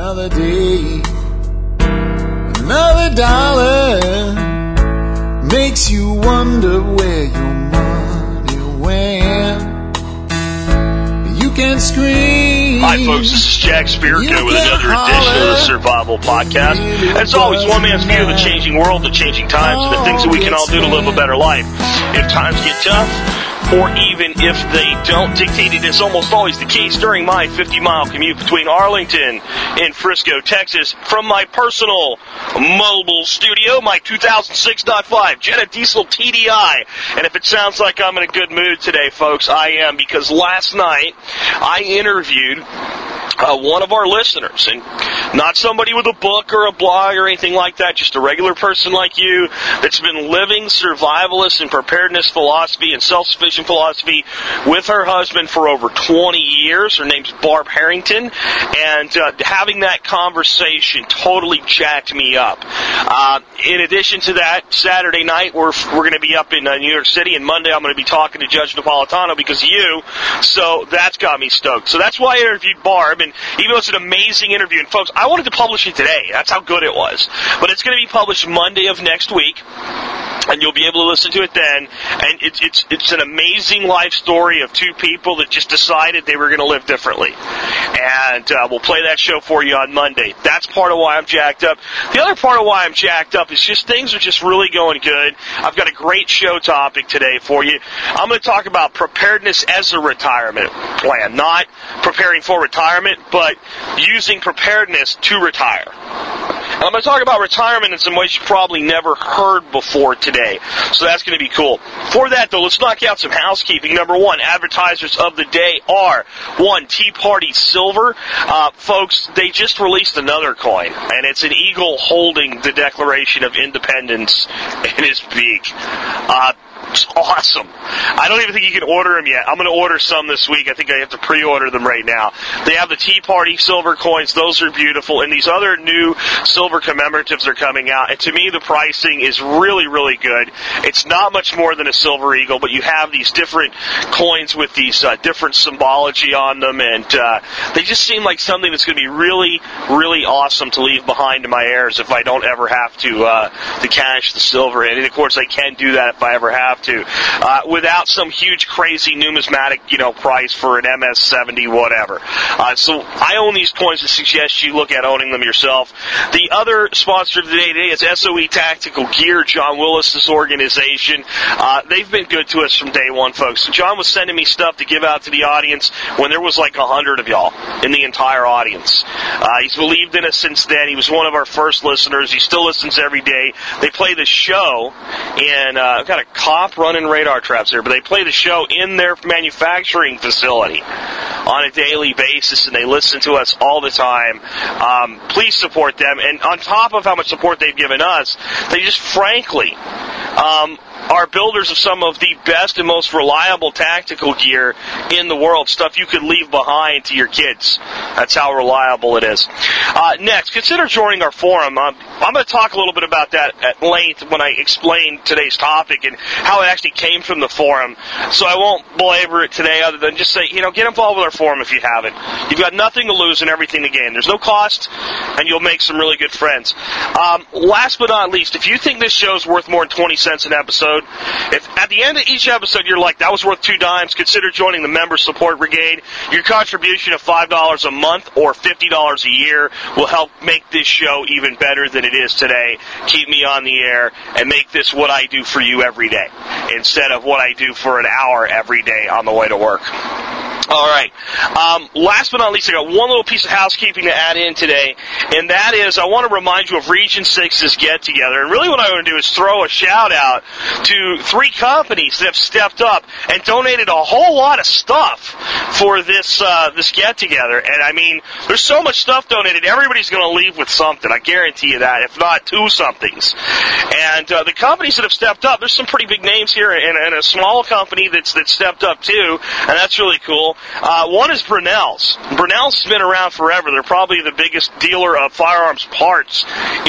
Another day, another dollar makes you wonder where your money went. You can scream. Hi, folks. This is Jack Spirko You with another edition of the. Survival Podcast. As always, one man's view of the changing world, the changing times, and the things that we can all do to live a better life. If times get tough, or even if they don't, dictated it is almost always the case during my 50 mile commute between Arlington and Frisco, Texas, from my personal mobile studio, my 2006.5 Jetta Diesel TDI. And if it sounds like I'm in a good mood today, folks, I am because last night I interviewed uh, one of our listeners, and not somebody with a book or a blog or anything like that, just a regular person like you that's been living survivalist and preparedness philosophy and self-sufficient philosophy with her husband for over 20 years. Her name's Barb Harrington, and uh, having that conversation totally jacked me up. Uh, in addition to that, Saturday night we're we're going to be up in uh, New York City, and Monday I'm going to be talking to Judge Napolitano because of you. So that's got me stoked. So that's why I interviewed Barb, and even though it's an amazing interview, and folks, I wanted to publish it today. That's how good it was. But it's going to be published Monday of next week and you'll be able to listen to it then. And it's it's it's an amazing life story of two people that just decided they were going to live differently. And uh, we'll play that show for you on Monday. That's part of why I'm jacked up. The other part of why I'm jacked up is just things are just really going good. I've got a great show topic today for you. I'm going to talk about preparedness as a retirement plan, not preparing for retirement, but using preparedness to retire. And I'm going to talk about retirement in some ways you probably never heard before today. So that's going to be cool. For that, though, let's knock out some housekeeping. Number one, advertisers of the day are one, Tea Party Silver. Uh, folks, they just released another coin, and it's an eagle holding the Declaration of Independence in his beak. Uh, it's awesome. I don't even think you can order them yet. I'm going to order some this week. I think I have to pre-order them right now. They have the Tea Party silver coins. Those are beautiful. And these other new silver commemoratives are coming out. And to me, the pricing is really, really good. It's not much more than a silver eagle, but you have these different coins with these uh, different symbology on them. And uh, they just seem like something that's going to be really, really awesome to leave behind to my heirs if I don't ever have to, uh, to cash the silver in. And of course, I can do that if I ever have to, uh, without some huge, crazy numismatic, you know, price for an MS-70, whatever. Uh, so I own these coins and suggest you look at owning them yourself. The other sponsor of the day today is SOE Tactical Gear, John Willis's organization. Uh, they've been good to us from day one, folks. John was sending me stuff to give out to the audience when there was like a hundred of y'all in the entire audience. Uh, he's believed in us since then. He was one of our first listeners. He still listens every day. They play the show and uh, I've got a running radar traps there, but they play the show in their manufacturing facility on a daily basis, and they listen to us all the time. Um, please support them. And on top of how much support they've given us, they just frankly um, are builders of some of the best and most reliable tactical gear in the world. Stuff you could leave behind to your kids. That's how reliable it is. Uh, next, consider joining our forum. Um, I'm going to talk a little bit about that at length when I explain today's topic and how it actually came from the forum. So I won't belabor it today other than just say, you know, get involved with our forum if you haven't. You've got nothing to lose and everything to gain. There's no cost, and you'll make some really good friends. Um, last but not least, if you think this show is worth more than 20 cents an episode, if at the end of each episode you're like, that was worth two dimes, consider joining the Member Support Brigade. Your contribution of $5 a month or $50 a year will help make this show even better than it is today. Keep me on the air and make this what I do for you every day instead of what I do for an hour every day on the way to work. All right. Um, last but not least, I got one little piece of housekeeping to add in today, and that is I want to remind you of Region 6's get together. And really, what I want to do is throw a shout out to three companies that have stepped up and donated a whole lot of stuff for this uh, this get together. And I mean, there's so much stuff donated. Everybody's going to leave with something. I guarantee you that, if not two somethings. And uh, the companies that have stepped up, there's some pretty big names here, and, and a small company that's that stepped up too, and that's really cool. Uh, one is Brownells. Brownells been around forever. They're probably the biggest dealer of firearms parts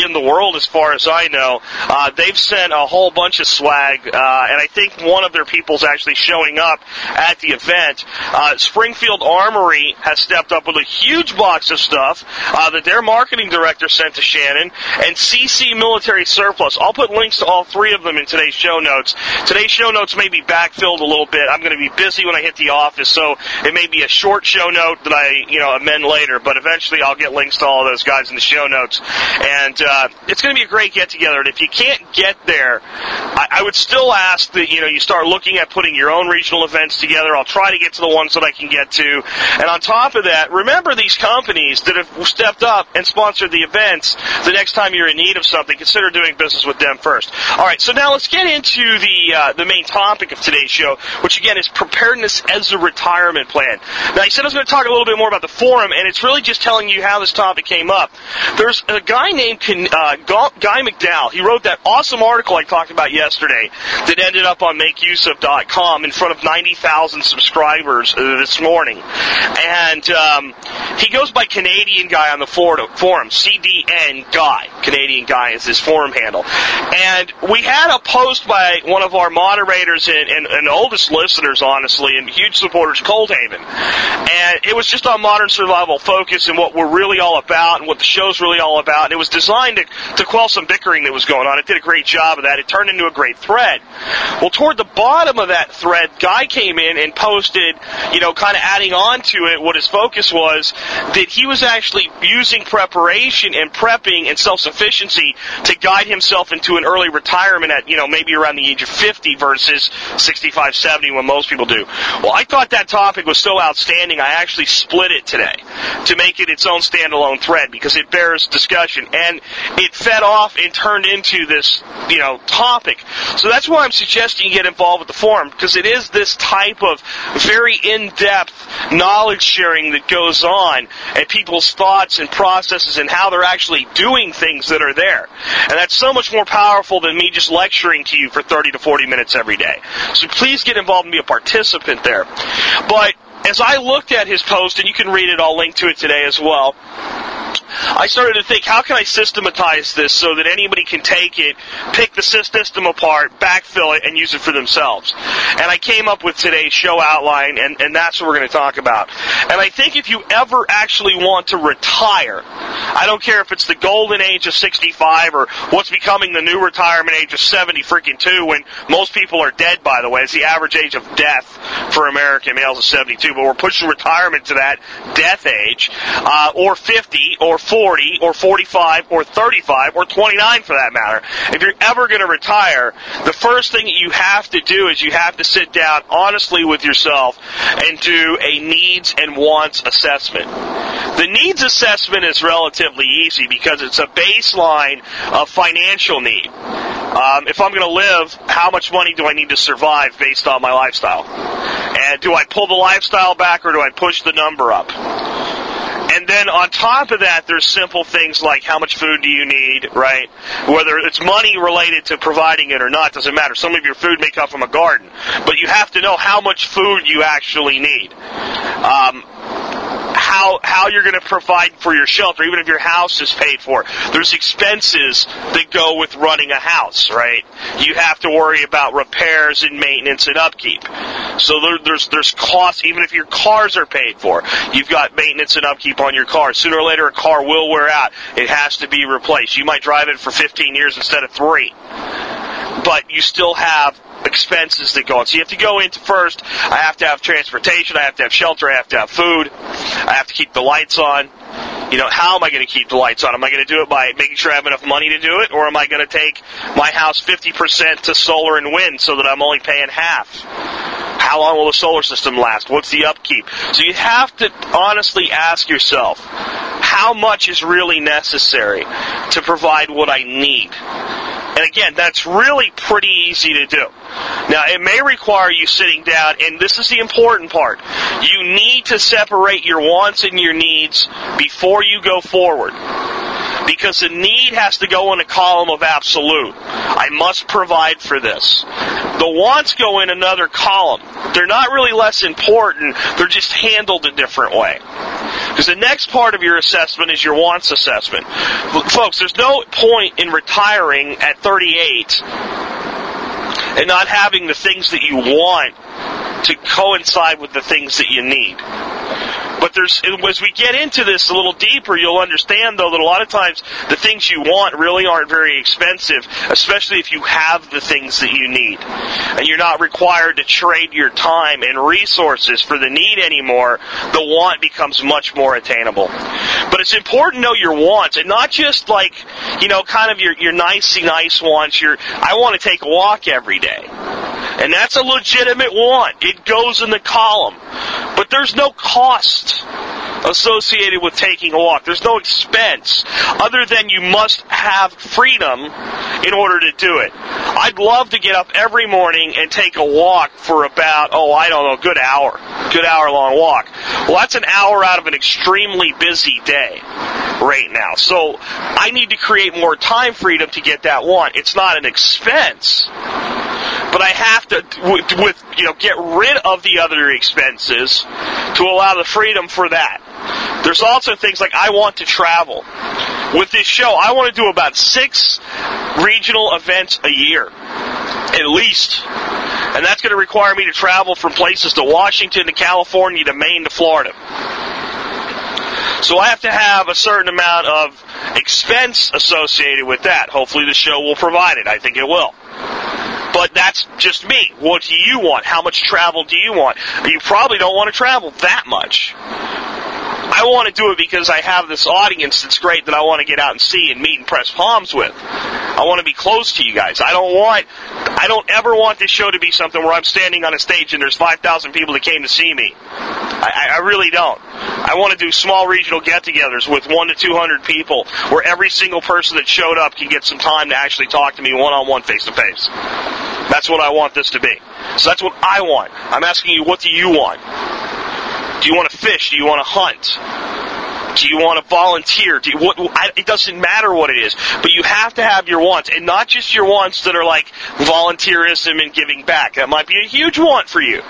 in the world, as far as I know. Uh, they've sent a whole bunch of swag, uh, and I think one of their people's actually showing up at the event. Uh, Springfield Armory has stepped up with a huge box of stuff uh, that their marketing director sent to Shannon, and CC Military Surplus. I'll put links to all three of them in today's show notes. Today's show notes may be backfilled a little bit. I'm going to be busy when I hit the office, so it may be a short show note that I, you know, amend later. But eventually, I'll get links to all those guys in the show notes, and uh, it's going to be a great get together. And if you can't get there, I, I would still ask that you know you start looking at putting your own regional events together. I'll try to get to the ones that I can get to, and on top of that, remember these companies that have stepped up and sponsored the events. The next time you're in need of something, consider doing business with them first. All right, so now let's get into the uh, the main topic of today's show, which again is preparedness as a retirement plan. Now, I said I was going to talk a little bit more about the forum, and it's really just telling you how this topic came up. There's a guy named uh, Guy McDowell. He wrote that awesome article I talked about yesterday that ended up on MakeUseOf.com in front of 90,000 subscribers uh, this morning, and um, he goes by Canadian Guy on the forum, CDN Guy. Canadian Guy is his forum handle, and we had a post by one of our moderators and, and, and oldest listeners, honestly, and huge supporters, Coldhaven. And it was just on modern survival focus and what we're really all about and what the show's really all about. And it was designed to, to quell some bickering that was going on. It did a great job of that. It turned into a great thread. Well, toward the bottom of that thread, Guy came in and posted, you know, kind of adding on to it what his focus was, that he was actually using preparation and prepping and self-sufficiency to guide himself into an early retirement at, you know, maybe around the age of 50 versus 65, 70 when most people do. Well, I thought that topic was so outstanding, I actually split it today to make it its own standalone thread because it bears discussion and it fed off and turned into this, you know, topic. So that's why I'm suggesting you get involved with the forum because it is this type of very in-depth knowledge sharing that goes on and people's thoughts and processes and how they're actually doing things that are there. And that's so much more powerful than me just lecturing to you for 30 to 40 minutes every day. So please get involved and be a participant there. But as I looked at his post, and you can read it, I'll link to it today as well. I started to think, how can I systematize this so that anybody can take it, pick the system apart, backfill it, and use it for themselves? And I came up with today's show outline, and, and that's what we're going to talk about. And I think if you ever actually want to retire, I don't care if it's the golden age of 65 or what's becoming the new retirement age of 70 freaking two, when most people are dead, by the way. It's the average age of death for American males is 72, but we're pushing retirement to that death age, uh, or 50, or 40 or 45 or 35 or 29 for that matter. If you're ever going to retire, the first thing you have to do is you have to sit down honestly with yourself and do a needs and wants assessment. The needs assessment is relatively easy because it's a baseline of financial need. Um, if I'm going to live, how much money do I need to survive based on my lifestyle? And do I pull the lifestyle back or do I push the number up? And then on top of that, there's simple things like how much food do you need, right? Whether it's money related to providing it or not doesn't matter. Some of your food may come from a garden, but you have to know how much food you actually need. Um, how how you're going to provide for your shelter, even if your house is paid for. There's expenses that go with running a house, right? You have to worry about repairs and maintenance and upkeep. So there, there's there's costs, even if your cars are paid for. You've got maintenance and upkeep on your car. Sooner or later, a car will wear out. It has to be replaced. You might drive it for 15 years instead of three, but you still have expenses that go on. So you have to go into first. I have to have transportation. I have to have shelter. I have to have food. I have to keep the lights on. You know, how am I going to keep the lights on? Am I going to do it by making sure I have enough money to do it, or am I going to take my house 50% to solar and wind so that I'm only paying half? How long will the solar system last? What's the upkeep? So you have to honestly ask yourself, how much is really necessary to provide what I need? And again, that's really pretty easy to do. Now, it may require you sitting down, and this is the important part. You need to separate your wants and your needs before you go forward. Because the need has to go in a column of absolute. I must provide for this. The wants go in another column. They're not really less important, they're just handled a different way. Because the next part of your assessment is your wants assessment. Folks, there's no point in retiring at 38 and not having the things that you want to coincide with the things that you need. But there's, as we get into this a little deeper, you'll understand though that a lot of times the things you want really aren't very expensive, especially if you have the things that you need. And you're not required to trade your time and resources for the need anymore. The want becomes much more attainable. But it's important to know your wants and not just like, you know, kind of your, your nicey nice wants, your, I want to take a walk every day. And that's a legitimate want. It goes in the column. But there's no cost associated with taking a walk. There's no expense other than you must have freedom in order to do it. I'd love to get up every morning and take a walk for about, oh, I don't know, a good hour. Good hour long walk. Well, that's an hour out of an extremely busy day right now. So I need to create more time freedom to get that one. It's not an expense but I have to, with, with, you know, get rid of the other expenses to allow the freedom for that. There's also things like I want to travel. With this show, I want to do about six regional events a year, at least. And that's going to require me to travel from places to Washington to California to Maine to Florida. So I have to have a certain amount of expense associated with that. Hopefully the show will provide it. I think it will. But that's just me. What do you want? How much travel do you want? You probably don't want to travel that much. I want to do it because I have this audience that's great that I want to get out and see and meet and press palms with. I want to be close to you guys. I don't want, I don't ever want this show to be something where I'm standing on a stage and there's 5,000 people that came to see me. I, I really don't. I want to do small regional get-togethers with one to 200 people where every single person that showed up can get some time to actually talk to me one-on-one, face-to-face. That's what I want this to be. So that's what I want. I'm asking you, what do you want? Do you want to fish? Do you want to hunt? Do you want to volunteer? You, what, I, it doesn't matter what it is, but you have to have your wants, and not just your wants that are like volunteerism and giving back. That might be a huge want for you.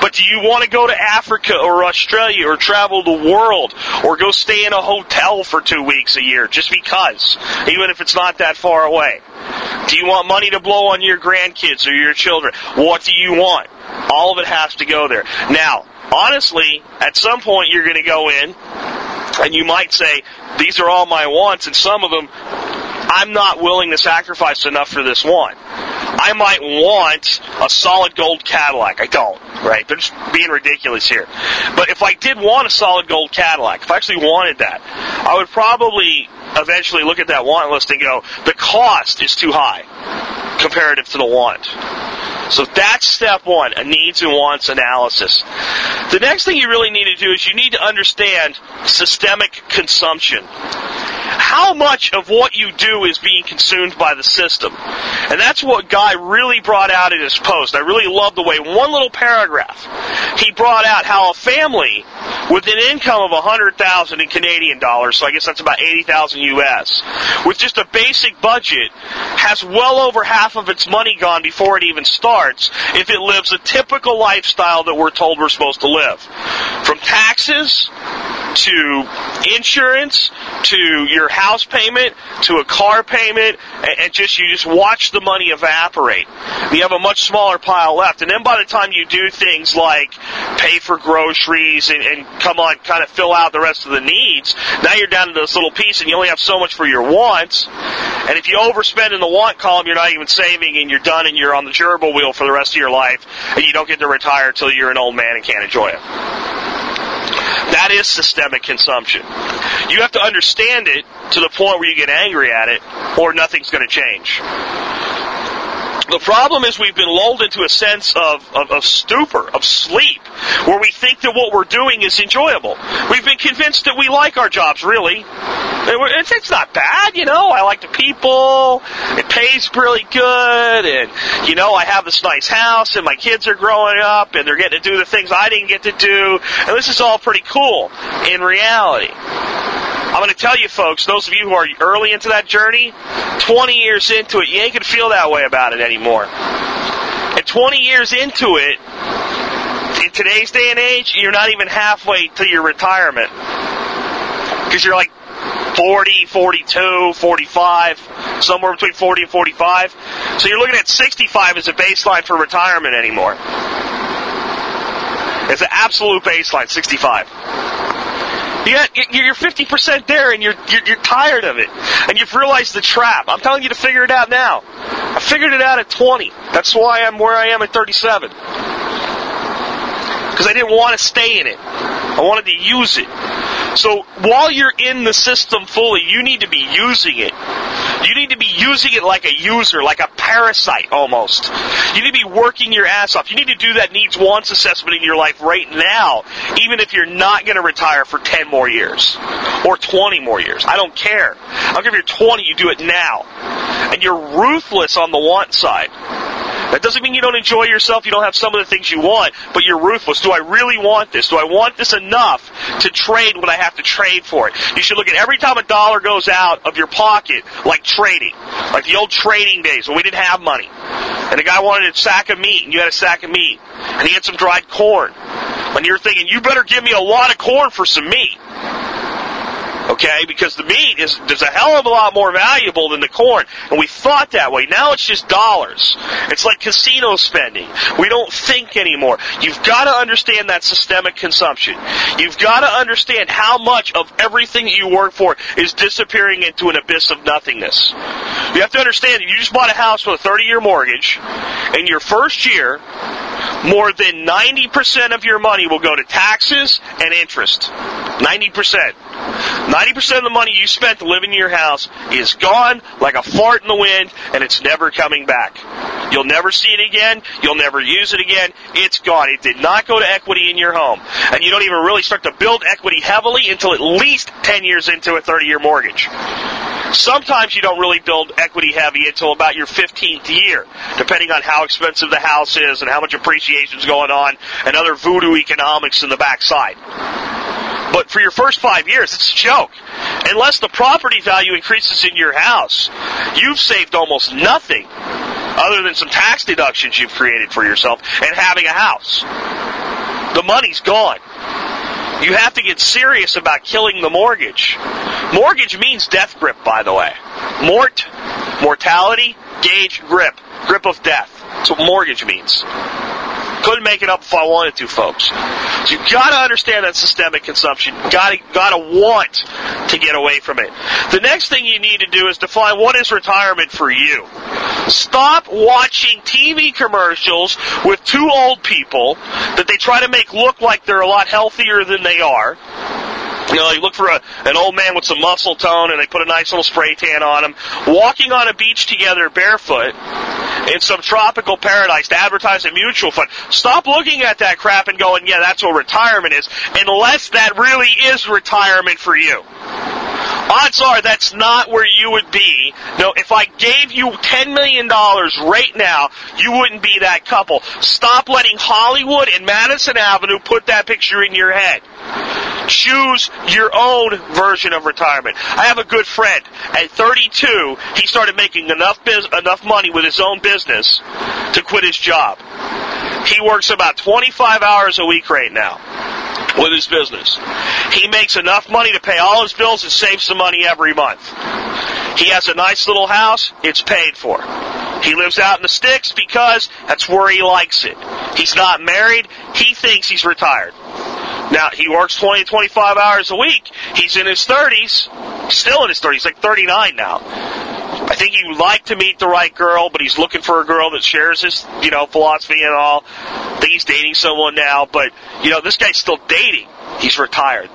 But do you want to go to Africa or Australia or travel the world or go stay in a hotel for two weeks a year just because, even if it's not that far away? Do you want money to blow on your grandkids or your children? What do you want? All of it has to go there. Now, honestly, at some point you're going to go in and you might say, these are all my wants, and some of them I'm not willing to sacrifice enough for this one. I might want a solid gold Cadillac. I don't, right? They're just being ridiculous here. But if I did want a solid gold Cadillac, if I actually wanted that, I would probably eventually look at that want list and go, the cost is too high comparative to the want. So that's step one, a needs and wants analysis. The next thing you really need to do is you need to understand systemic consumption. How much of what you do is being consumed by the system? And that's what Guy really brought out in his post. I really love the way one little paragraph he brought out how a family with an income of 100,000 in Canadian dollars, so I guess that's about 80,000 US, with just a basic budget has well over half of its money gone before it even starts if it lives a typical lifestyle that we're told we're supposed to live. From taxes to insurance to your house payment to a car payment and just you just watch the money evaporate. You have a much smaller pile left. And then by the time you do things like pay for groceries and, and come on kind of fill out the rest of the needs, now you're down to this little piece and you only have so much for your wants. And if you overspend in the want column, you're not even saving and you're done and you're on the gerbil wheel for the rest of your life and you don't get to retire until you're an old man and can't enjoy it. That is systemic consumption. You have to understand it to the point where you get angry at it, or nothing's going to change. The problem is we've been lulled into a sense of, of, of, stupor, of sleep, where we think that what we're doing is enjoyable. We've been convinced that we like our jobs, really. It's, it's not bad, you know. I like the people. It pays really good, and you know, I have this nice house, and my kids are growing up, and they're getting to do the things I didn't get to do, and this is all pretty cool. In reality, I'm going to tell you folks, those of you who are early into that journey, 20 years into it, you ain't going to feel that way about it anymore. And 20 20 years into it, in today's day and age, you're not even halfway to your retirement. Because you're like 40, 42, 45, somewhere between 40 and 45. So you're looking at 65 as a baseline for retirement anymore. It's an absolute baseline, 65. Yeah, you're 50% there and you're, you're, you're tired of it. And you've realized the trap. I'm telling you to figure it out now. I figured it out at 20. That's why I'm where I am at 37. Because I didn't want to stay in it. I wanted to use it. So while you're in the system fully, you need to be using it. You need to be using it like a user, like a parasite almost. You need to be working your ass off. You need to do that needs wants assessment in your life right now, even if you're not going to retire for 10 more years or 20 more years. I don't care. I'll give you're 20, you do it now. And you're ruthless on the want side. That doesn't mean you don't enjoy yourself, you don't have some of the things you want, but you're ruthless. Do I really want this? Do I want this enough to trade what I have to trade for it? You should look at every time a dollar goes out of your pocket like trading. Like the old trading days when we didn't have money. And the guy wanted a sack of meat, and you had a sack of meat. And he had some dried corn. And you're thinking, you better give me a lot of corn for some meat okay? Because the meat is, is a hell of a lot more valuable than the corn. And we thought that way. Now it's just dollars. It's like casino spending. We don't think anymore. You've got to understand that systemic consumption. You've got to understand how much of everything you work for is disappearing into an abyss of nothingness. You have to understand that you just bought a house with a 30 year mortgage. In your first year, more than 90% of your money will go to taxes and interest. 90%. 90% of the money you spent to live in your house is gone like a fart in the wind and it's never coming back. You'll never see it again. You'll never use it again. It's gone. It did not go to equity in your home. And you don't even really start to build equity heavily until at least 10 years into a 30 year mortgage. Sometimes you don't really build equity heavy until about your 15th year, depending on how expensive the house is and how much appreciation is going on and other voodoo economics in the backside. But for your first five years, it's a joke. Unless the property value increases in your house, you've saved almost nothing other than some tax deductions you've created for yourself and having a house. The money's gone. You have to get serious about killing the mortgage. Mortgage means death grip, by the way. Mort, mortality, gauge, grip. Grip of death. That's what mortgage means. Couldn't make it up if I wanted to, folks. So you gotta understand that systemic consumption. Gotta, gotta want to get away from it. The next thing you need to do is define what is retirement for you. Stop watching TV commercials with two old people that they try to make look like they're a lot healthier than they are. You know, you look for a, an old man with some muscle tone and they put a nice little spray tan on him, walking on a beach together barefoot in some tropical paradise to advertise a mutual fund. Stop looking at that crap and going, yeah, that's what retirement is, unless that really is retirement for you. Odds are that's not where you would be. No, if I gave you $10 million right now, you wouldn't be that couple. Stop letting Hollywood and Madison Avenue put that picture in your head. Choose your own version of retirement. I have a good friend. At 32, he started making enough biz- enough money with his own business to quit his job. He works about 25 hours a week right now with his business. He makes enough money to pay all his bills and save some money every month. He has a nice little house, it's paid for. He lives out in the sticks because that's where he likes it. He's not married, he thinks he's retired. Now, he works 20 to 25 hours a week. He's in his 30s, still in his 30s, like 39 now. I think he would like to meet the right girl, but he's looking for a girl that shares his, you know, philosophy and all. I think he's dating someone now, but, you know, this guy's still dating. He's retired.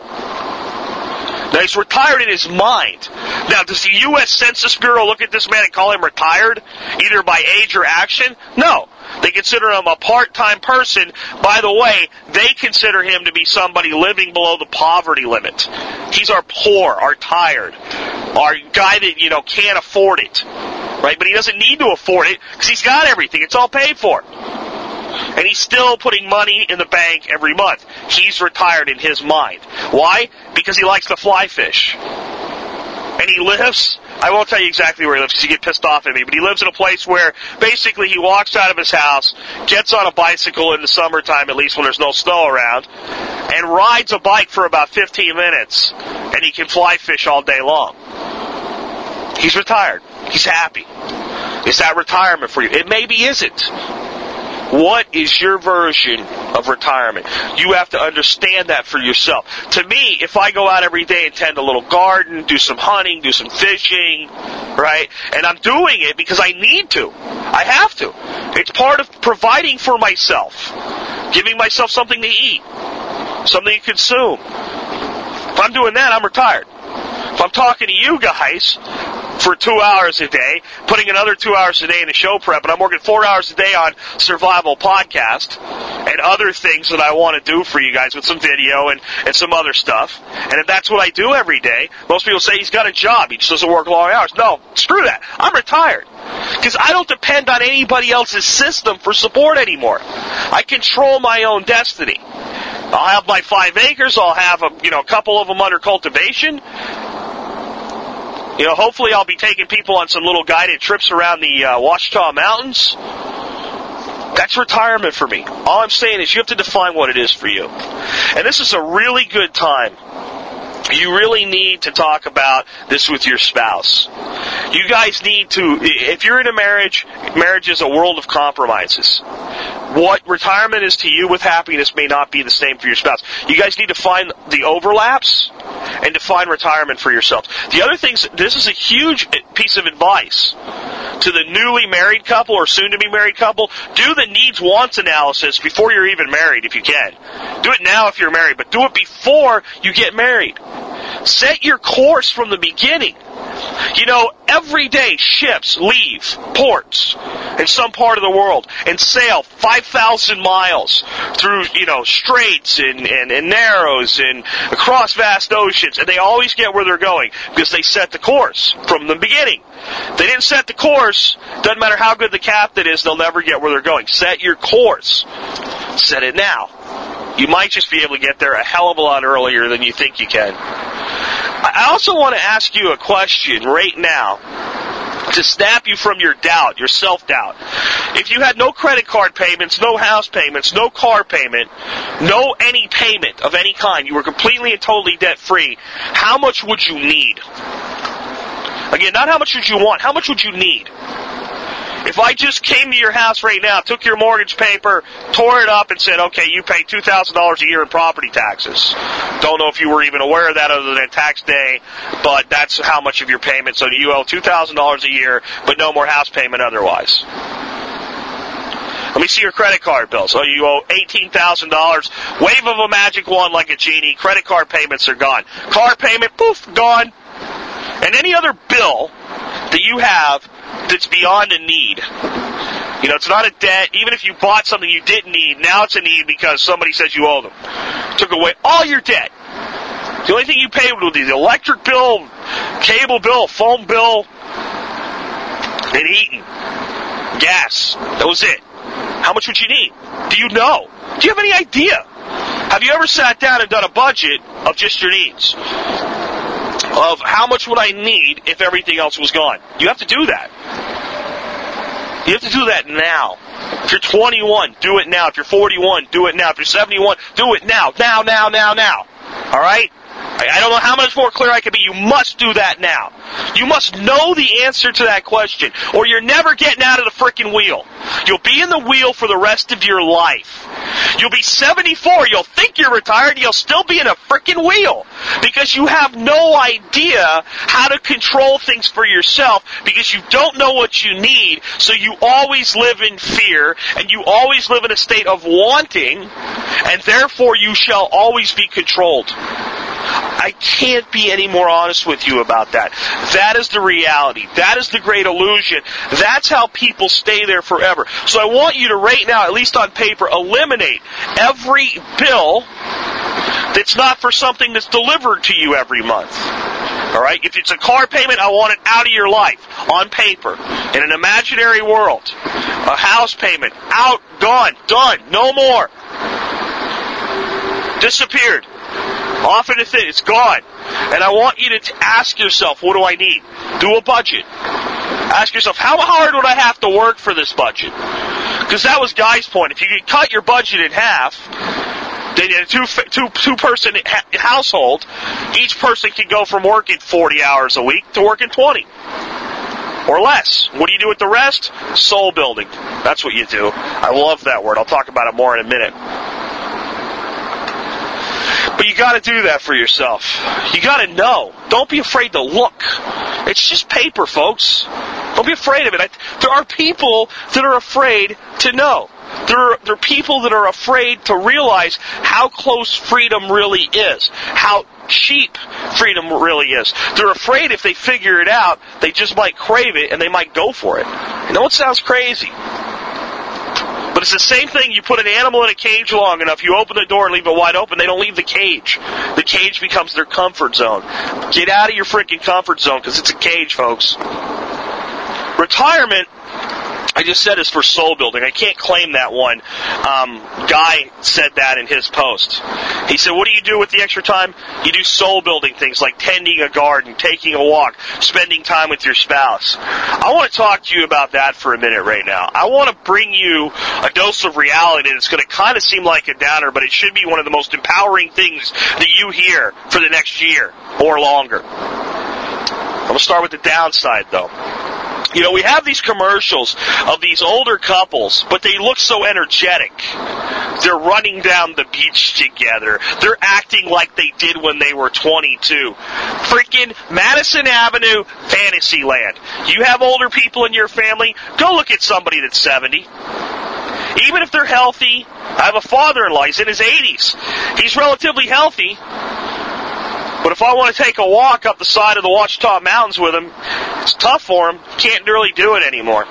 Now he's retired in his mind. Now, does the U.S. Census Bureau look at this man and call him retired, either by age or action? No. They consider him a part-time person. By the way, they consider him to be somebody living below the poverty limit. He's our poor, our tired, our guy that, you know, can't afford it. Right? But he doesn't need to afford it because he's got everything. It's all paid for. And he's still putting money in the bank every month. He's retired in his mind. Why? Because he likes to fly fish. and he lives. I won't tell you exactly where he lives because you get pissed off at me, but he lives in a place where basically he walks out of his house, gets on a bicycle in the summertime, at least when there's no snow around, and rides a bike for about 15 minutes, and he can fly fish all day long. He's retired. He's happy. Is that retirement for you? It maybe isn't. What is your version of retirement? You have to understand that for yourself. To me, if I go out every day and tend a little garden, do some hunting, do some fishing, right? And I'm doing it because I need to. I have to. It's part of providing for myself. Giving myself something to eat. Something to consume. If I'm doing that, I'm retired. I'm talking to you guys for two hours a day, putting another two hours a day in the show prep, and I'm working four hours a day on survival podcast and other things that I want to do for you guys with some video and, and some other stuff. And if that's what I do every day, most people say he's got a job. He just doesn't work long hours. No, screw that. I'm retired. Because I don't depend on anybody else's system for support anymore. I control my own destiny. I'll have my five acres. I'll have a you know a couple of them under cultivation. You know, hopefully I'll be taking people on some little guided trips around the uh, Ouachita Mountains. That's retirement for me. All I'm saying is you have to define what it is for you. And this is a really good time you really need to talk about this with your spouse. You guys need to, if you're in a marriage, marriage is a world of compromises. What retirement is to you with happiness may not be the same for your spouse. You guys need to find the overlaps and define retirement for yourselves. The other things, this is a huge piece of advice to the newly married couple or soon to be married couple. Do the needs wants analysis before you're even married if you can. Do it now if you're married, but do it before you get married. Set your course from the beginning. You know, every day ships leave ports in some part of the world and sail 5,000 miles through, you know, straits and, and, and narrows and across vast oceans. And they always get where they're going because they set the course from the beginning. They didn't set the course. Doesn't matter how good the captain is, they'll never get where they're going. Set your course. Set it now. You might just be able to get there a hell of a lot earlier than you think you can. I also want to ask you a question right now to snap you from your doubt, your self doubt. If you had no credit card payments, no house payments, no car payment, no any payment of any kind, you were completely and totally debt free, how much would you need? Again, not how much would you want, how much would you need? If I just came to your house right now, took your mortgage paper, tore it up, and said, okay, you pay $2,000 a year in property taxes. Don't know if you were even aware of that other than tax day, but that's how much of your payment. So you owe $2,000 a year, but no more house payment otherwise. Let me see your credit card bill. So you owe $18,000. Wave of a magic wand like a genie. Credit card payments are gone. Car payment, poof, gone. And any other bill that you have that's beyond a need. You know, it's not a debt. Even if you bought something you didn't need, now it's a need because somebody says you owe them. Took away all your debt. The only thing you paid was the electric bill, cable bill, phone bill, and eating. Gas. That was it. How much would you need? Do you know? Do you have any idea? Have you ever sat down and done a budget of just your needs? Of how much would I need if everything else was gone. You have to do that. You have to do that now. If you're 21, do it now. If you're 41, do it now. If you're 71, do it now. Now, now, now, now. All right? I don't know how much more clear I can be. You must do that now. You must know the answer to that question, or you're never getting out of the freaking wheel. You'll be in the wheel for the rest of your life. You'll be 74, you'll think you're retired, you'll still be in a freaking wheel because you have no idea how to control things for yourself because you don't know what you need, so you always live in fear and you always live in a state of wanting, and therefore you shall always be controlled. I can't be any more honest with you about that. That is the reality. That is the great illusion. That's how people stay there forever. So I want you to right now, at least on paper, eliminate every bill that's not for something that's delivered to you every month. All right? If it's a car payment, I want it out of your life on paper in an imaginary world. A house payment out, gone, done, no more. Disappeared. Off into thin. It's gone. And I want you to ask yourself, what do I need? Do a budget. Ask yourself, how hard would I have to work for this budget? Because that was Guy's point. If you could cut your budget in half, then in a two, two, two person household, each person can go from working 40 hours a week to working 20 or less. What do you do with the rest? Soul building. That's what you do. I love that word. I'll talk about it more in a minute. You gotta do that for yourself. You gotta know. Don't be afraid to look. It's just paper, folks. Don't be afraid of it. I, there are people that are afraid to know. There are, there are people that are afraid to realize how close freedom really is. How cheap freedom really is. They're afraid if they figure it out, they just might crave it and they might go for it. I know it sounds crazy. But it's the same thing. You put an animal in a cage long enough, you open the door and leave it wide open, they don't leave the cage. The cage becomes their comfort zone. Get out of your freaking comfort zone because it's a cage, folks. Retirement I just said is for soul building. I can't claim that one. Um, Guy said that in his post. He said, "What do you do with the extra time? You do soul building things like tending a garden, taking a walk, spending time with your spouse." I want to talk to you about that for a minute right now. I want to bring you a dose of reality that's going to kind of seem like a downer, but it should be one of the most empowering things that you hear for the next year or longer. I'm going to start with the downside, though. You know, we have these commercials of these older couples, but they look so energetic. They're running down the beach together. They're acting like they did when they were 22. Freaking Madison Avenue, Fantasyland. You have older people in your family, go look at somebody that's 70. Even if they're healthy, I have a father-in-law, he's in his 80s. He's relatively healthy, but if I want to take a walk up the side of the Ouachita Mountains with him, it's tough for him. Can't really do it anymore.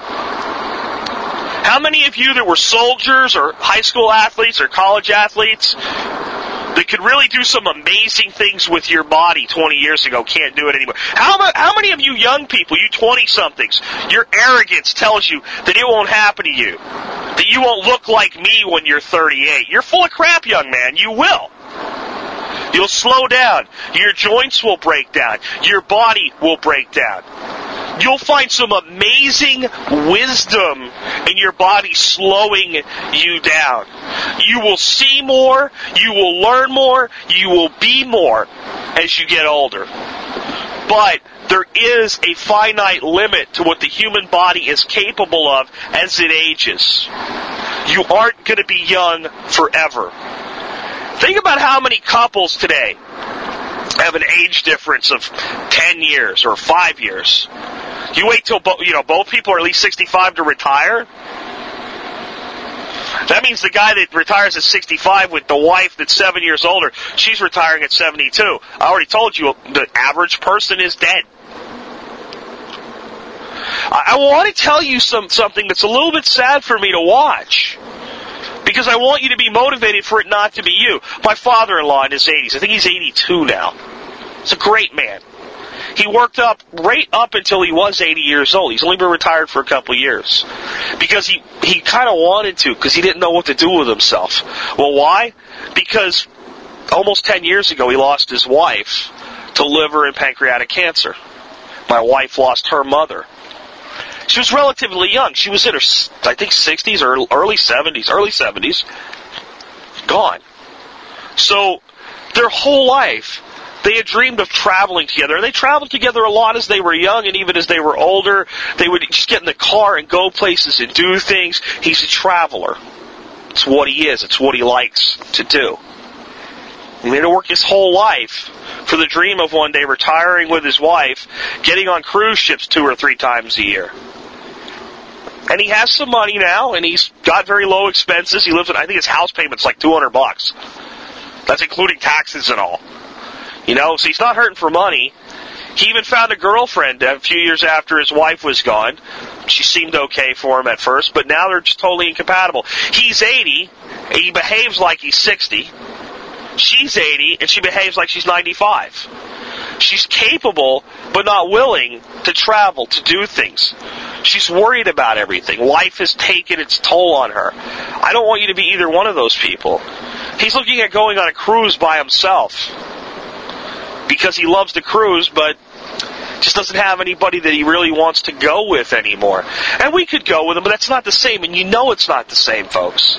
How many of you that were soldiers or high school athletes or college athletes that could really do some amazing things with your body 20 years ago can't do it anymore? How, how many of you young people, you 20 somethings, your arrogance tells you that it won't happen to you? That you won't look like me when you're 38? You're full of crap, young man. You will. You'll slow down. Your joints will break down. Your body will break down. You'll find some amazing wisdom in your body slowing you down. You will see more. You will learn more. You will be more as you get older. But there is a finite limit to what the human body is capable of as it ages. You aren't going to be young forever. How many couples today have an age difference of 10 years or 5 years. You wait till bo- you know both people are at least 65 to retire. That means the guy that retires at 65 with the wife that's 7 years older, she's retiring at 72. I already told you the average person is dead. I, I want to tell you some something that's a little bit sad for me to watch because I want you to be motivated for it not to be you. My father-in-law in his 80s, I think he's 82 now. He's a great man. He worked up right up until he was 80 years old. He's only been retired for a couple of years because he he kind of wanted to because he didn't know what to do with himself. Well, why? Because almost 10 years ago he lost his wife to liver and pancreatic cancer. My wife lost her mother. She was relatively young. She was in her, I think, 60s or early 70s, early 70s. Gone. So, their whole life, they had dreamed of traveling together. And they traveled together a lot as they were young and even as they were older. They would just get in the car and go places and do things. He's a traveler. It's what he is. It's what he likes to do. He had to work his whole life for the dream of one day retiring with his wife, getting on cruise ships two or three times a year. And he has some money now, and he's got very low expenses. He lives in, I think his house payment's like 200 bucks. That's including taxes and all. You know, so he's not hurting for money. He even found a girlfriend a few years after his wife was gone. She seemed okay for him at first, but now they're just totally incompatible. He's 80, he behaves like he's 60. She's 80, and she behaves like she's 95. She's capable, but not willing to travel, to do things. She's worried about everything. Life has taken its toll on her. I don't want you to be either one of those people. He's looking at going on a cruise by himself. because he loves to cruise, but just doesn't have anybody that he really wants to go with anymore. And we could go with him, but that's not the same, and you know it's not the same, folks.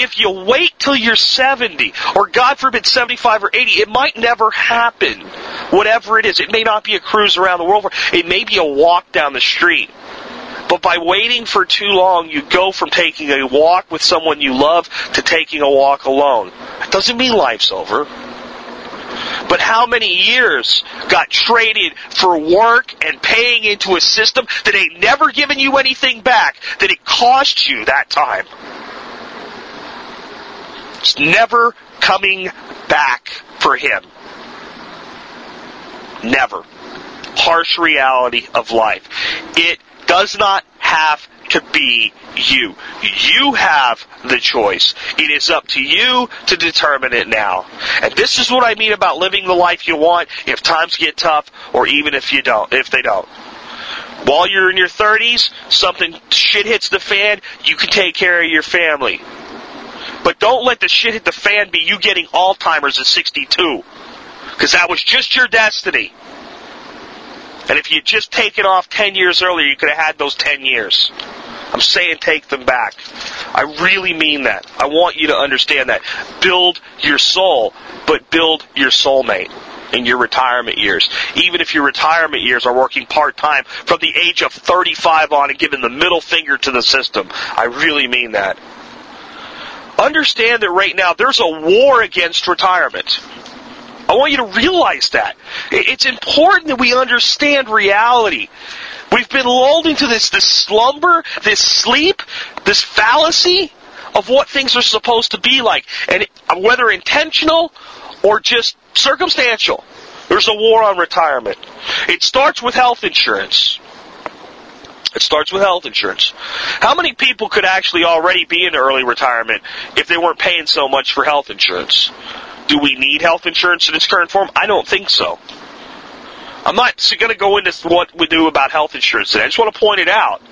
If you wait till you're 70, or God forbid 75 or 80, it might never happen. Whatever it is, it may not be a cruise around the world, it may be a walk down the street. But by waiting for too long, you go from taking a walk with someone you love to taking a walk alone. It doesn't mean life's over. But how many years got traded for work and paying into a system that ain't never given you anything back, that it cost you that time? It's never coming back for him. Never. Harsh reality of life. It does not have to be you. You have the choice. It is up to you to determine it now. And this is what I mean about living the life you want if times get tough or even if you don't, if they don't. While you're in your 30s, something shit hits the fan, you can take care of your family. But don't let the shit hit the fan be you getting Alzheimer's at 62. Because that was just your destiny. And if you'd just taken off 10 years earlier, you could have had those 10 years. I'm saying take them back. I really mean that. I want you to understand that. Build your soul, but build your soulmate in your retirement years. Even if your retirement years are working part time from the age of 35 on and giving the middle finger to the system. I really mean that. Understand that right now there's a war against retirement. I want you to realize that. It's important that we understand reality. We've been lulled into this, this slumber, this sleep, this fallacy of what things are supposed to be like. And whether intentional or just circumstantial, there's a war on retirement. It starts with health insurance. It starts with health insurance. How many people could actually already be in early retirement if they weren't paying so much for health insurance? Do we need health insurance in its current form? I don't think so. I'm not going to go into what we do about health insurance today. I just want to point it out.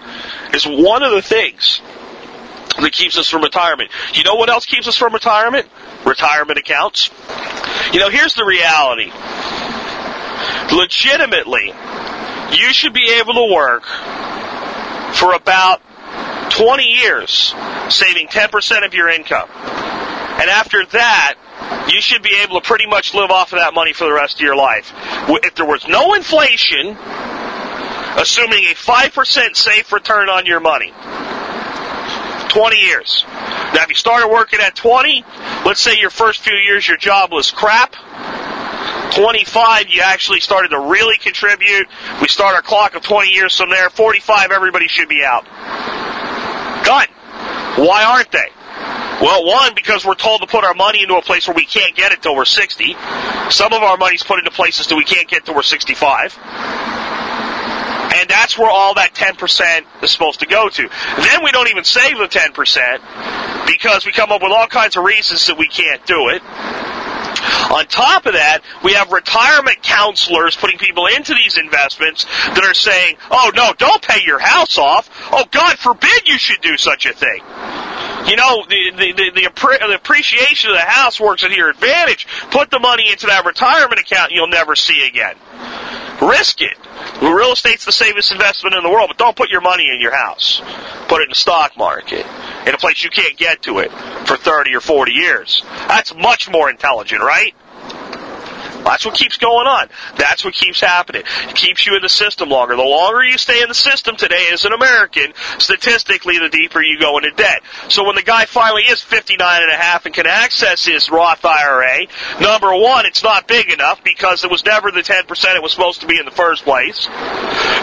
It's one of the things that keeps us from retirement. You know what else keeps us from retirement? Retirement accounts. You know, here's the reality. Legitimately, you should be able to work for about 20 years, saving 10% of your income. And after that, you should be able to pretty much live off of that money for the rest of your life. If there was no inflation, assuming a 5% safe return on your money, 20 years. Now, if you started working at 20, let's say your first few years your job was crap. 25, you actually started to really contribute. We start our clock of 20 years from there. 45, everybody should be out. Done. Why aren't they? Well, one, because we're told to put our money into a place where we can't get it till we're 60. Some of our money's put into places that we can't get till we're 65. And that's where all that 10% is supposed to go to. Then we don't even save the 10% because we come up with all kinds of reasons that we can't do it. On top of that, we have retirement counselors putting people into these investments that are saying, oh no, don't pay your house off. Oh, God forbid you should do such a thing. You know, the, the, the, the, the appreciation of the house works in your advantage. Put the money into that retirement account you'll never see again. Risk it. Real estate's the safest investment in the world, but don't put your money in your house. Put it in the stock market, in a place you can't get to it for 30 or 40 years. That's much more intelligent, right? That's what keeps going on. That's what keeps happening. It keeps you in the system longer. The longer you stay in the system today as an American, statistically, the deeper you go into debt. So when the guy finally is 59 and a half and can access his Roth IRA, number one, it's not big enough because it was never the 10% it was supposed to be in the first place.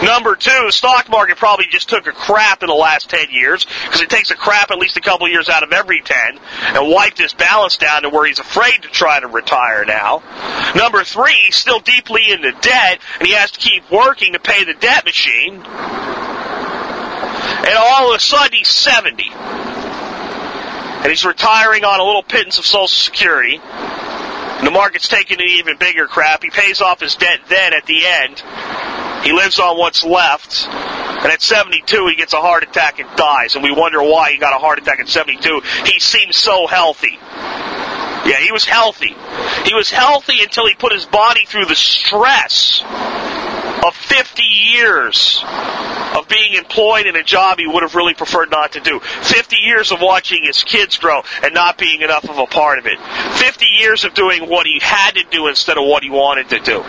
Number two, the stock market probably just took a crap in the last 10 years because it takes a crap at least a couple years out of every 10 and wiped his balance down to where he's afraid to try to retire now. Number Number three, still deeply into debt, and he has to keep working to pay the debt machine. And all of a sudden, he's 70. And he's retiring on a little pittance of Social Security. And the market's taking an even bigger crap. He pays off his debt then at the end. He lives on what's left. And at 72, he gets a heart attack and dies. And we wonder why he got a heart attack at 72. He seems so healthy. Yeah, he was healthy. He was healthy until he put his body through the stress of 50 years of being employed in a job he would have really preferred not to do. 50 years of watching his kids grow and not being enough of a part of it. 50 years of doing what he had to do instead of what he wanted to do.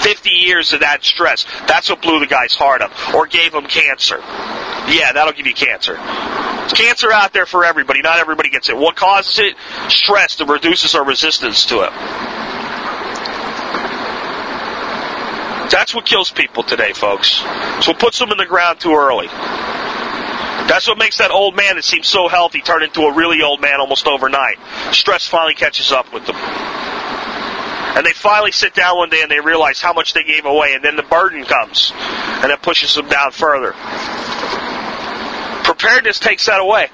50 years of that stress. That's what blew the guy's heart up or gave him cancer. Yeah, that'll give you cancer. Cancer out there for everybody. Not everybody gets it. What causes it? Stress that reduces our resistance to it. That's what kills people today, folks. So what puts them in the ground too early. That's what makes that old man that seems so healthy turn into a really old man almost overnight. Stress finally catches up with them. And they finally sit down one day and they realize how much they gave away, and then the burden comes, and it pushes them down further. Preparedness takes that away.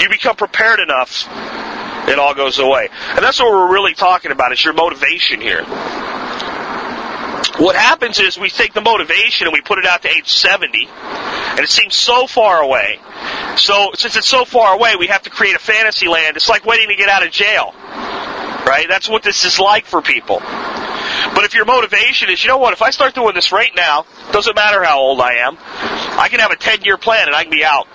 You become prepared enough, it all goes away. And that's what we're really talking about, is your motivation here. What happens is we take the motivation and we put it out to age 70, and it seems so far away. So, since it's so far away, we have to create a fantasy land. It's like waiting to get out of jail. Right? That's what this is like for people. But if your motivation is, you know what, if I start doing this right now, doesn't matter how old I am, I can have a 10 year plan and I can be out.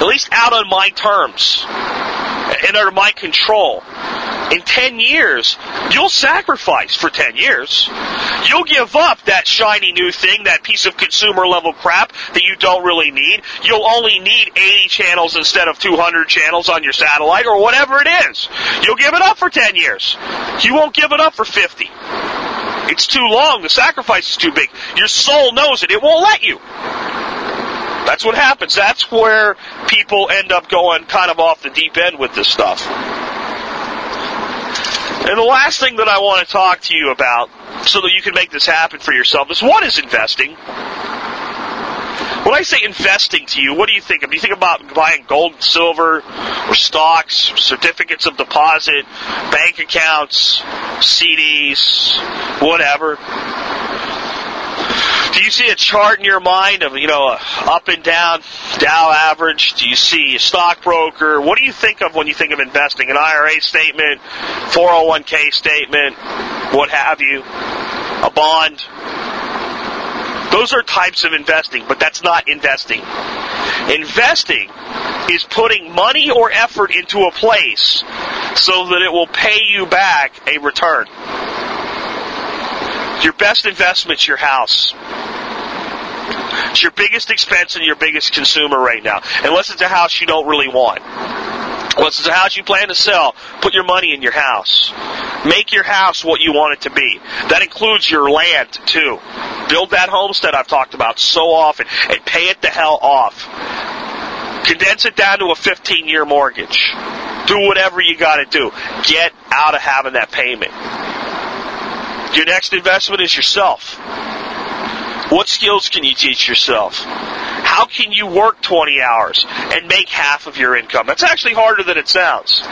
At least out on my terms and under my control. In 10 years, you'll sacrifice for 10 years. You'll give up that shiny new thing, that piece of consumer level crap that you don't really need. You'll only need 80 channels instead of 200 channels on your satellite or whatever it is. You'll give it up for 10 years. You won't give it up for 50. It's too long. The sacrifice is too big. Your soul knows it. It won't let you. That's what happens. That's where people end up going kind of off the deep end with this stuff. And the last thing that I want to talk to you about, so that you can make this happen for yourself, is what is investing? When I say investing to you, what do you think of? Do you think about buying gold and silver, or stocks, certificates of deposit, bank accounts, CDs, whatever? Do you see a chart in your mind of, you know, up and down Dow average? Do you see a stockbroker? What do you think of when you think of investing? An IRA statement, 401k statement, what have you? A bond? Those are types of investing, but that's not investing. Investing is putting money or effort into a place so that it will pay you back a return. Your best investment's your house. It's your biggest expense and your biggest consumer right now. Unless it's a house you don't really want. Unless it's a house you plan to sell, put your money in your house. Make your house what you want it to be. That includes your land, too. Build that homestead I've talked about so often and pay it the hell off. Condense it down to a 15 year mortgage. Do whatever you gotta do. Get out of having that payment. Your next investment is yourself. What skills can you teach yourself? How can you work 20 hours and make half of your income? That's actually harder than it sounds.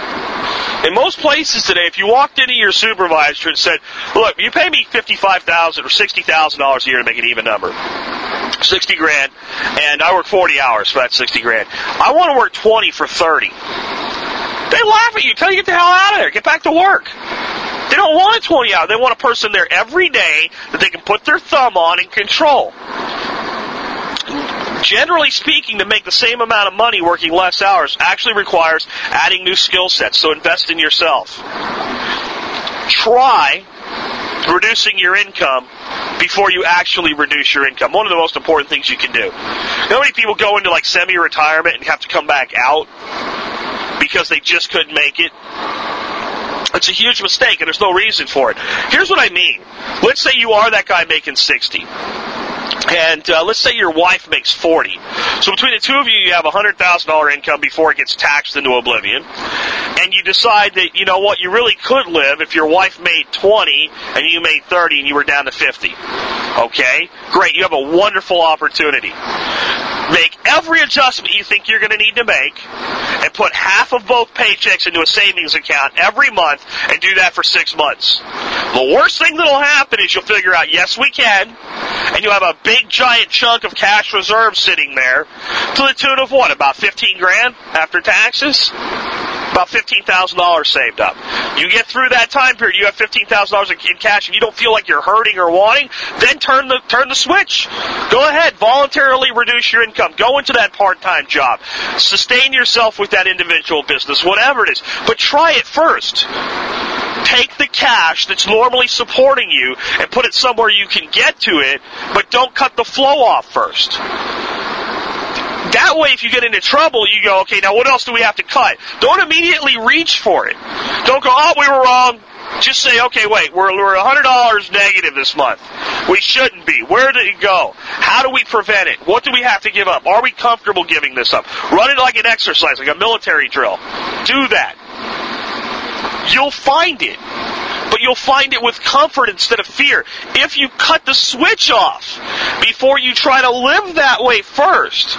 In most places today, if you walked into your supervisor and said, look, you pay me 55,000 or $60,000 a year to make an even number. 60 grand, and I work 40 hours for that 60 grand. I want to work 20 for 30. They laugh at you, tell you get the hell out of there, get back to work. They don't want a 20 hour. They want a person there every day that they can put their thumb on and control. Generally speaking, to make the same amount of money working less hours actually requires adding new skill sets, so invest in yourself. Try reducing your income before you actually reduce your income. One of the most important things you can do. You know how many people go into like semi-retirement and have to come back out because they just couldn't make it? It's a huge mistake, and there's no reason for it. Here's what I mean. Let's say you are that guy making 60. And uh, let's say your wife makes 40. So between the two of you, you have a $100,000 income before it gets taxed into oblivion. And you decide that, you know what, you really could live if your wife made 20 and you made 30 and you were down to 50. Okay? Great. You have a wonderful opportunity. Make every adjustment you think you're going to need to make and put half of both paychecks into a savings account every month and do that for six months. The worst thing that'll happen is you'll figure out, yes, we can, and you'll have a big giant chunk of cash reserve sitting there to the tune of what, about 15 grand after taxes? About $15,000 saved up. You get through that time period, you have $15,000 in cash and you don't feel like you're hurting or wanting, then turn the, turn the switch. Go ahead, voluntarily reduce your income. Go into that part-time job. Sustain yourself with that individual business, whatever it is. But try it first take the cash that's normally supporting you and put it somewhere you can get to it, but don't cut the flow off first. That way, if you get into trouble, you go, okay, now what else do we have to cut? Don't immediately reach for it. Don't go, oh, we were wrong. Just say, okay, wait, we're, we're $100 negative this month. We shouldn't be. Where did it go? How do we prevent it? What do we have to give up? Are we comfortable giving this up? Run it like an exercise, like a military drill. Do that. You'll find it. But you'll find it with comfort instead of fear. If you cut the switch off before you try to live that way first,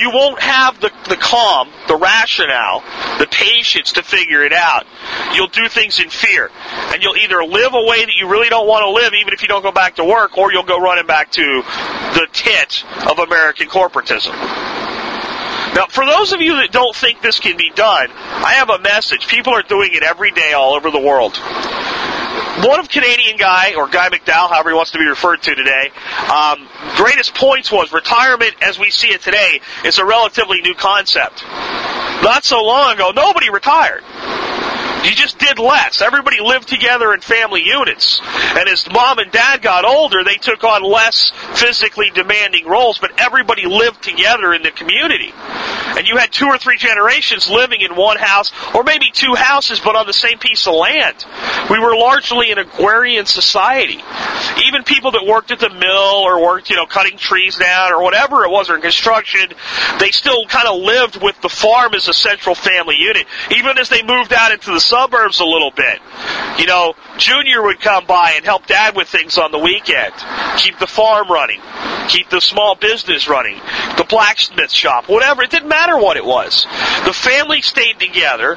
you won't have the, the calm, the rationale, the patience to figure it out. You'll do things in fear. And you'll either live a way that you really don't want to live, even if you don't go back to work, or you'll go running back to the tit of American corporatism. Now, for those of you that don't think this can be done, I have a message. People are doing it every day all over the world. One of Canadian guy, or Guy McDowell, however he wants to be referred to today, um, greatest points was retirement as we see it today is a relatively new concept. Not so long ago, nobody retired. You just did less. Everybody lived together in family units. And as mom and dad got older, they took on less physically demanding roles, but everybody lived together in the community. And you had two or three generations living in one house, or maybe two houses, but on the same piece of land. We were largely an agrarian society. Even people that worked at the mill or worked, you know, cutting trees down or whatever it was, or in construction, they still kind of lived with the farm as a central family unit. Even as they moved out into the suburbs a little bit. You know, Junior would come by and help Dad with things on the weekend. Keep the farm running. Keep the small business running. The blacksmith shop. Whatever. It didn't matter what it was. The family stayed together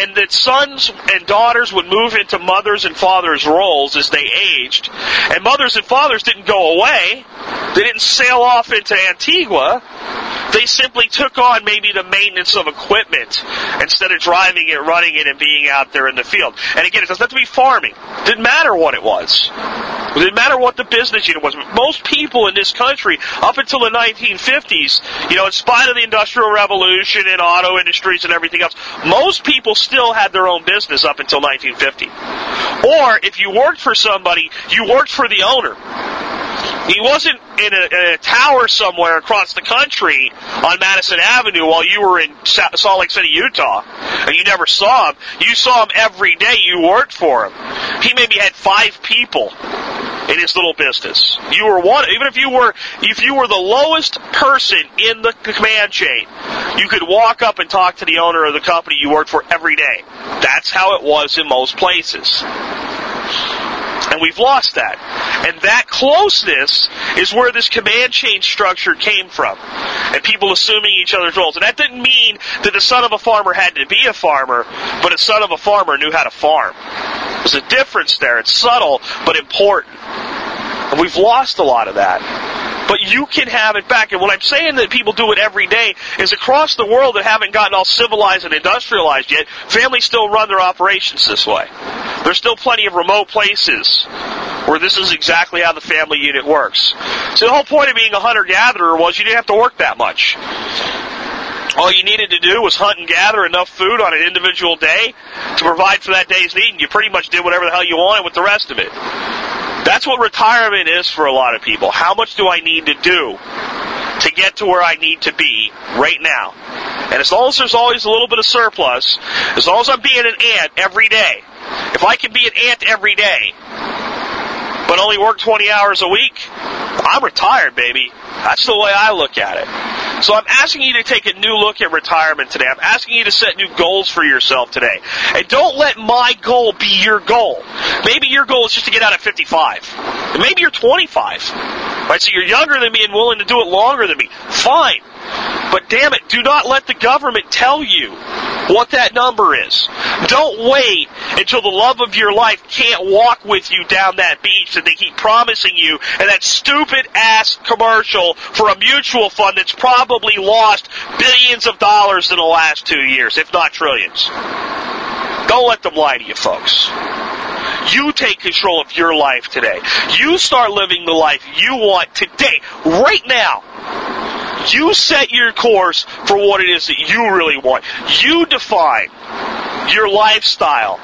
and that sons and daughters would move into mothers and fathers roles as they aged. And mothers and fathers didn't go away. They didn't sail off into Antigua. They simply took on maybe the maintenance of equipment instead of driving it, running it, and being out there in the field. And again, it doesn't have to be farming. It didn't matter what it was. It didn't matter what the business unit was. Most people in this country, up until the 1950s, you know, in spite of the Industrial Revolution and auto industries and everything else, most people still had their own business up until 1950. Or if you worked for somebody, you worked for the owner. He wasn't in a, in a, tower somewhere across the country on Madison Avenue while you were in Salt Lake City, Utah, and you never saw him. You saw him every day. You worked for him. He maybe had five people in his little business. You were one, even if you were, if you were the lowest person in the command chain, you could walk up and talk to the owner of the company you worked for every day. That's how it was in most places. And we've lost that. And that closeness is where this command chain structure came from. And people assuming each other's roles. And that didn't mean that the son of a farmer had to be a farmer, but a son of a farmer knew how to farm. There's a difference there. It's subtle, but important. And we've lost a lot of that but you can have it back. And what I'm saying that people do it every day is across the world that haven't gotten all civilized and industrialized yet, families still run their operations this way. There's still plenty of remote places where this is exactly how the family unit works. So the whole point of being a hunter-gatherer was you didn't have to work that much. All you needed to do was hunt and gather enough food on an individual day to provide for that day's need, and you pretty much did whatever the hell you wanted with the rest of it. That's what retirement is for a lot of people. How much do I need to do to get to where I need to be right now? And as long as there's always a little bit of surplus, as long as I'm being an ant every day, if I can be an ant every day, but only work 20 hours a week, I'm retired, baby. That's the way I look at it. So I'm asking you to take a new look at retirement today. I'm asking you to set new goals for yourself today. And don't let my goal be your goal. Maybe your goal is just to get out at 55. Maybe you're 25. Right? So you're younger than me and willing to do it longer than me. Fine. But damn it, do not let the government tell you what that number is. Don't wait until the love of your life can't walk with you down that beach that they keep promising you and that stupid ass commercial for a mutual fund that's probably lost billions of dollars in the last two years, if not trillions. Don't let them lie to you, folks. You take control of your life today. You start living the life you want today, right now. You set your course for what it is that you really want. You define your lifestyle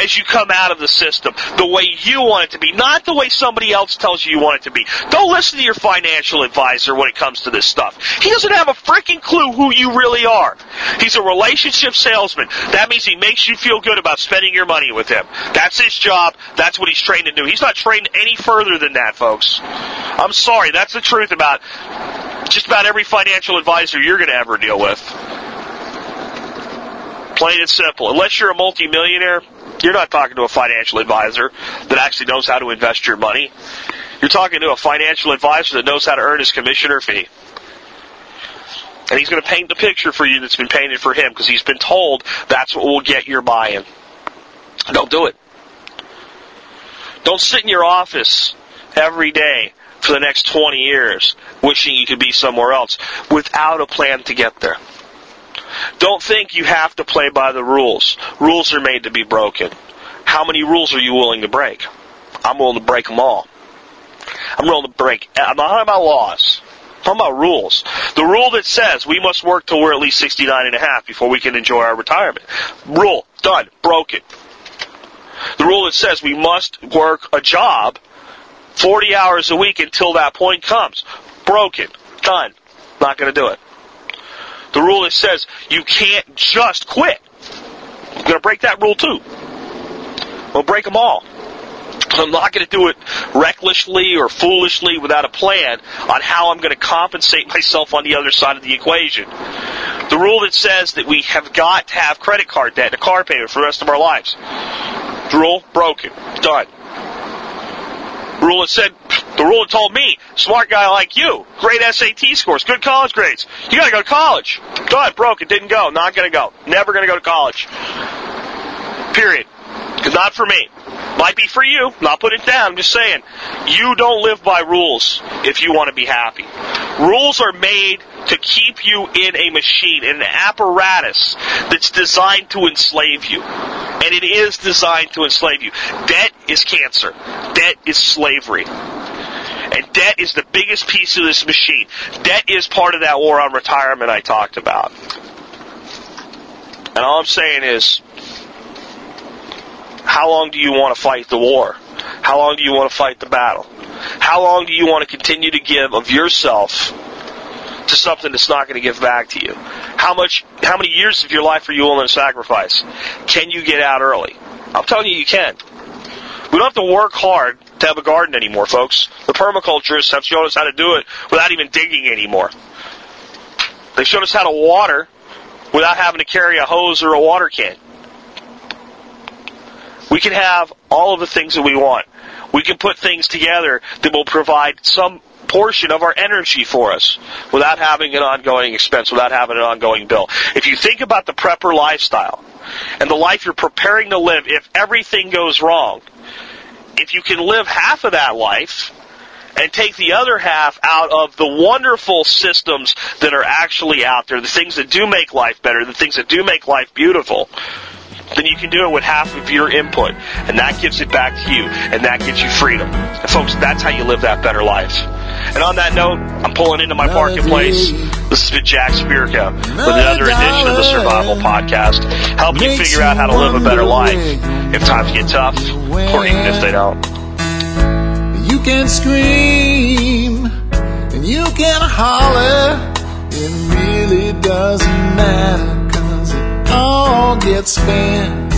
as you come out of the system the way you want it to be, not the way somebody else tells you you want it to be. Don't listen to your financial advisor when it comes to this stuff. He doesn't have a freaking clue who you really are. He's a relationship salesman. That means he makes you feel good about spending your money with him. That's his job. That's what he's trained to do. He's not trained any further than that, folks. I'm sorry. That's the truth about just about every financial advisor you're going to ever deal with. Plain and simple. Unless you're a multimillionaire, you're not talking to a financial advisor that actually knows how to invest your money. You're talking to a financial advisor that knows how to earn his commission or fee. And he's going to paint the picture for you that's been painted for him because he's been told that's what will get your buy-in. Don't do it. Don't sit in your office every day for the next 20 years wishing you could be somewhere else without a plan to get there. Don't think you have to play by the rules. Rules are made to be broken. How many rules are you willing to break? I'm willing to break them all. I'm willing to break. I'm not talking about laws. I'm talking about rules. The rule that says we must work till we're at least 69 and a half before we can enjoy our retirement. Rule. Done. Broken. The rule that says we must work a job 40 hours a week until that point comes. Broken. Done. Not going to do it. The rule that says you can't just quit. I'm going to break that rule too. We'll break them all. I'm not going to do it recklessly or foolishly without a plan on how I'm going to compensate myself on the other side of the equation. The rule that says that we have got to have credit card debt and a car payment for the rest of our lives. The rule broken. Done. That said, the rule that told me, smart guy like you, great SAT scores, good college grades, you gotta go to college. Done, broke, it didn't go, not gonna go, never gonna go to college. Period. Not for me. Might be for you. Not putting it down. I'm just saying. You don't live by rules if you want to be happy. Rules are made to keep you in a machine, in an apparatus that's designed to enslave you. And it is designed to enslave you. Debt is cancer. Debt is slavery. And debt is the biggest piece of this machine. Debt is part of that war on retirement I talked about. And all I'm saying is, how long do you want to fight the war? How long do you want to fight the battle? How long do you want to continue to give of yourself something that's not going to give back to you? How much, how many years of your life are you willing to sacrifice? Can you get out early? I'm telling you, you can. We don't have to work hard to have a garden anymore, folks. The permaculturists have shown us how to do it without even digging anymore. They showed us how to water without having to carry a hose or a water can. We can have all of the things that we want. We can put things together that will provide some portion of our energy for us without having an ongoing expense, without having an ongoing bill. If you think about the prepper lifestyle and the life you're preparing to live if everything goes wrong, if you can live half of that life and take the other half out of the wonderful systems that are actually out there, the things that do make life better, the things that do make life beautiful, then you can do it with half of your input. And that gives it back to you. And that gives you freedom. And folks, that's how you live that better life. And on that note, I'm pulling into my parking place. This has been Jack Spirko with another edition of the Survival Podcast, helping you figure out how to live a better life if times get tough, or even if they don't. You can scream and you can holler. It really doesn't matter cause it all gets spent.